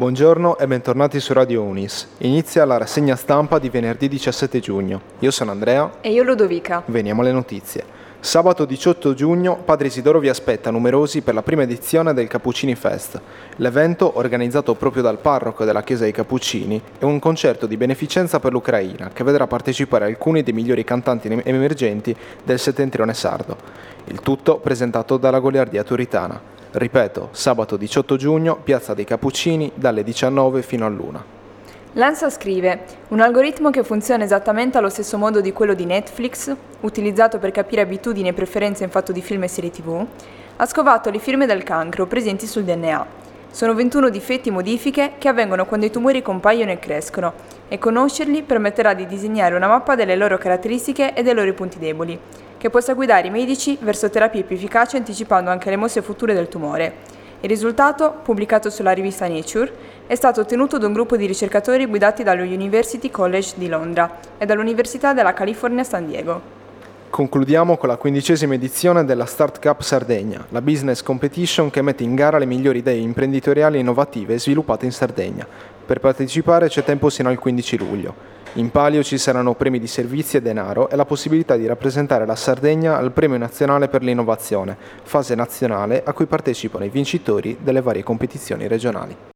Buongiorno e bentornati su Radio Unis. Inizia la rassegna stampa di venerdì 17 giugno. Io sono Andrea. E io Ludovica. Veniamo alle notizie. Sabato 18 giugno Padre Isidoro vi aspetta numerosi per la prima edizione del Cappuccini Fest. L'evento, organizzato proprio dal parroco della Chiesa dei Cappuccini, è un concerto di beneficenza per l'Ucraina che vedrà partecipare alcuni dei migliori cantanti emergenti del settentrione sardo. Il tutto presentato dalla Goliardia Turitana. Ripeto, sabato 18 giugno, Piazza dei Cappuccini, dalle 19 fino all'1. L'ANSA scrive, un algoritmo che funziona esattamente allo stesso modo di quello di Netflix, utilizzato per capire abitudini e preferenze in fatto di film e serie tv, ha scovato le firme del cancro presenti sul DNA. Sono 21 difetti e modifiche che avvengono quando i tumori compaiono e crescono, e conoscerli permetterà di disegnare una mappa delle loro caratteristiche e dei loro punti deboli che possa guidare i medici verso terapie più efficaci anticipando anche le mosse future del tumore. Il risultato, pubblicato sulla rivista Nature, è stato ottenuto da un gruppo di ricercatori guidati dallo University College di Londra e dall'Università della California San Diego. Concludiamo con la quindicesima edizione della Start Cup Sardegna, la business competition che mette in gara le migliori idee imprenditoriali innovative sviluppate in Sardegna. Per partecipare c'è tempo sino al 15 luglio. In palio ci saranno premi di servizi e denaro e la possibilità di rappresentare la Sardegna al Premio Nazionale per l'Innovazione, fase nazionale a cui partecipano i vincitori delle varie competizioni regionali.